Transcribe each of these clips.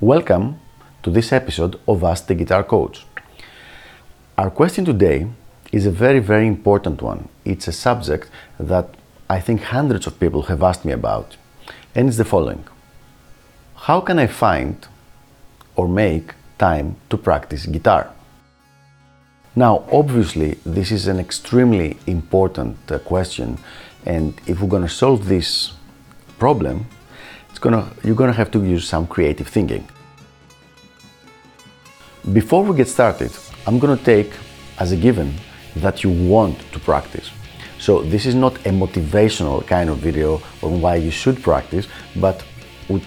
Welcome to this episode of Ask the Guitar Coach. Our question today is a very, very important one. It's a subject that I think hundreds of people have asked me about, and it's the following How can I find or make time to practice guitar? Now, obviously, this is an extremely important uh, question, and if we're going to solve this problem, it's gonna, you're going to have to use some creative thinking. Before we get started, I'm going to take as a given that you want to practice. So this is not a motivational kind of video on why you should practice, but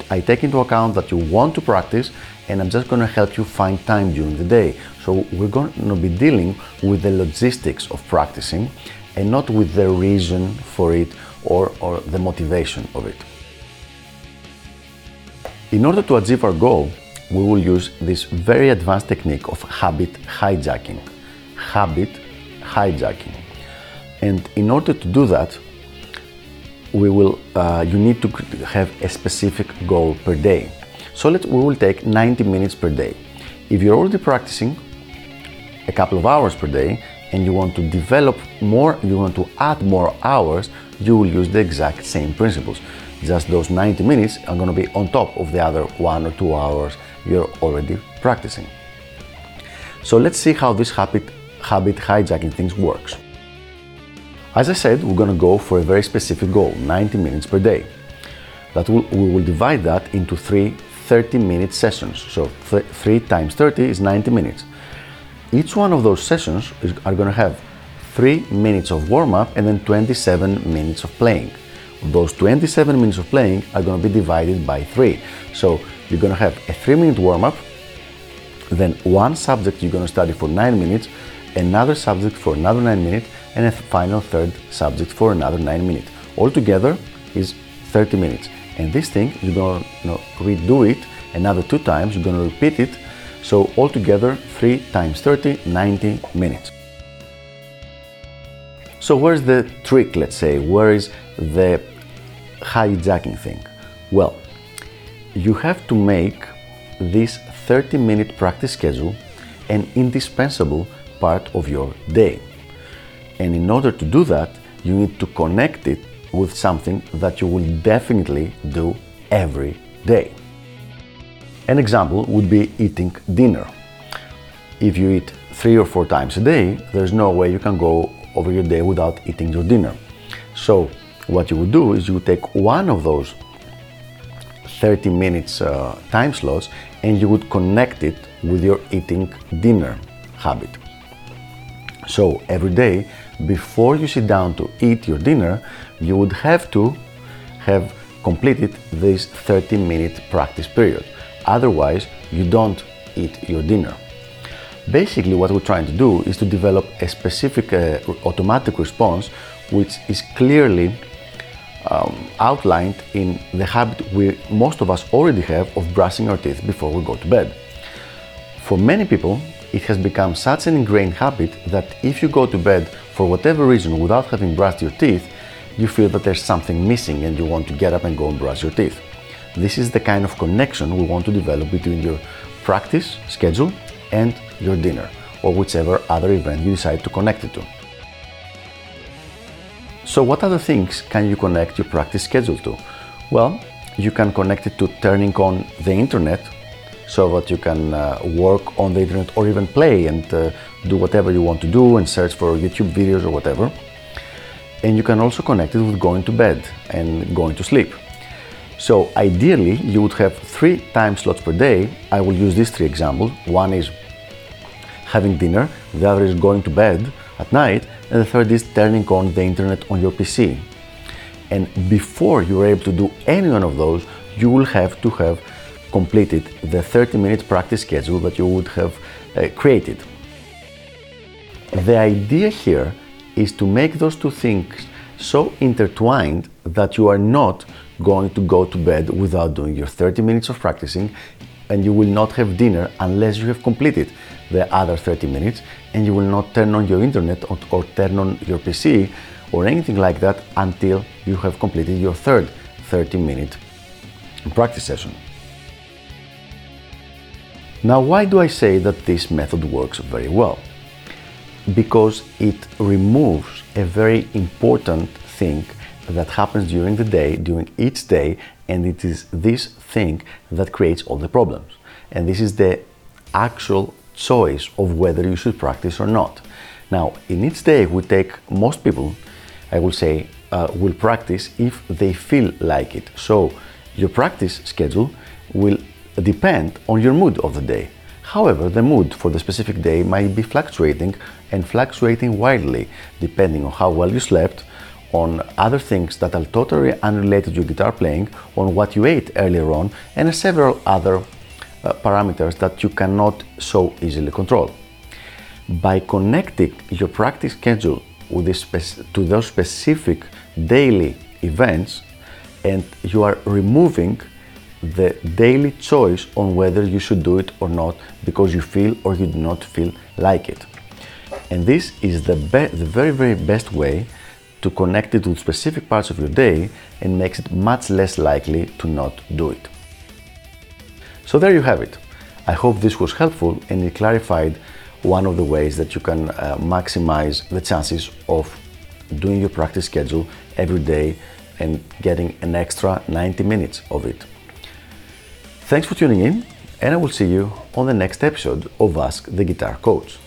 I take into account that you want to practice and I'm just going to help you find time during the day. So we're going to be dealing with the logistics of practicing and not with the reason for it or, or the motivation of it. In order to achieve our goal, we will use this very advanced technique of habit hijacking. Habit hijacking. And in order to do that, we will, uh, you need to have a specific goal per day. So let we will take 90 minutes per day. If you're already practicing a couple of hours per day and you want to develop more, you want to add more hours, you will use the exact same principles. Just those 90 minutes are going to be on top of the other one or two hours you're already practicing. So let's see how this habit, habit hijacking things works. As I said, we're going to go for a very specific goal, 90 minutes per day. That will, we will divide that into three 30 minute sessions. So th- 3 times 30 is 90 minutes. Each one of those sessions is, are going to have 3 minutes of warm up and then 27 minutes of playing. Those 27 minutes of playing are going to be divided by 3. So you're going to have a 3 minute warm up, then one subject you're going to study for 9 minutes, another subject for another 9 minutes, and a final third subject for another 9 minutes. Altogether is 30 minutes. And this thing, you're to you know, redo it another two times, you're to repeat it. So altogether, 3 times 30, 90 minutes. So where's the trick, let's say? Where is the hijacking thing? Well, you have to make this 30 minute practice schedule an indispensable part of your day. And in order to do that, you need to connect it with something that you will definitely do every day. An example would be eating dinner. If you eat three or four times a day, there's no way you can go over your day without eating your dinner. So, what you would do is you would take one of those 30 minutes uh, time slots and you would connect it with your eating dinner habit. So every day, before you sit down to eat your dinner, you would have to have completed this 30 minute practice period. Otherwise, you don't eat your dinner. Basically, what we're trying to do is to develop a specific uh, automatic response which is clearly um, outlined in the habit we most of us already have of brushing our teeth before we go to bed. For many people, it has become such an ingrained habit that if you go to bed for whatever reason without having brushed your teeth, you feel that there's something missing and you want to get up and go and brush your teeth. This is the kind of connection we want to develop between your practice schedule and your dinner, or whichever other event you decide to connect it to. So, what other things can you connect your practice schedule to? Well, you can connect it to turning on the internet so that you can uh, work on the internet or even play and uh, do whatever you want to do and search for YouTube videos or whatever. And you can also connect it with going to bed and going to sleep. So ideally, you would have three time slots per day. I will use these three examples. One is having dinner, the other is going to bed at night, and the third is turning on the internet on your PC. And before you're able to do any one of those, you will have to have completed the 30 minute practice schedule that you would have uh, created. The idea here is to make those two things so intertwined that you are not going to go to bed without doing your 30 minutes of practicing and you will not have dinner unless you have completed the other 30 minutes and you will not turn on your internet or, or turn on your PC or anything like that until you have completed your third 30 minute practice session. Now, why do I say that this method works very well? Because it removes a very important thing that happens during the day, during each day, and it is this thing that creates all the problems. And this is the actual choice of whether you should practice or not. Now, in each day, we take most people, I will say, uh, will practice if they feel like it. So, your practice schedule will depend on your mood of the day. However, the mood for the specific day might be fluctuating and fluctuating wildly depending on how well you slept, on other things that are totally unrelated to your guitar playing, on what you ate earlier on, and several other uh, parameters that you cannot so easily control. By connecting your practice schedule to those specific daily events, and you are removing the daily choice on whether you should do it or not because you feel or you do not feel like it. And this is the, the very, very best way to connect it to specific parts of your day and makes it much less likely to not do it. So there you have it. I hope this was helpful and it clarified one of the ways that you can uh, maximize the chances of doing your practice schedule every day and getting an extra 90 minutes of it. Thanks for tuning in, and I will see you on the next episode of Ask the Guitar Coach.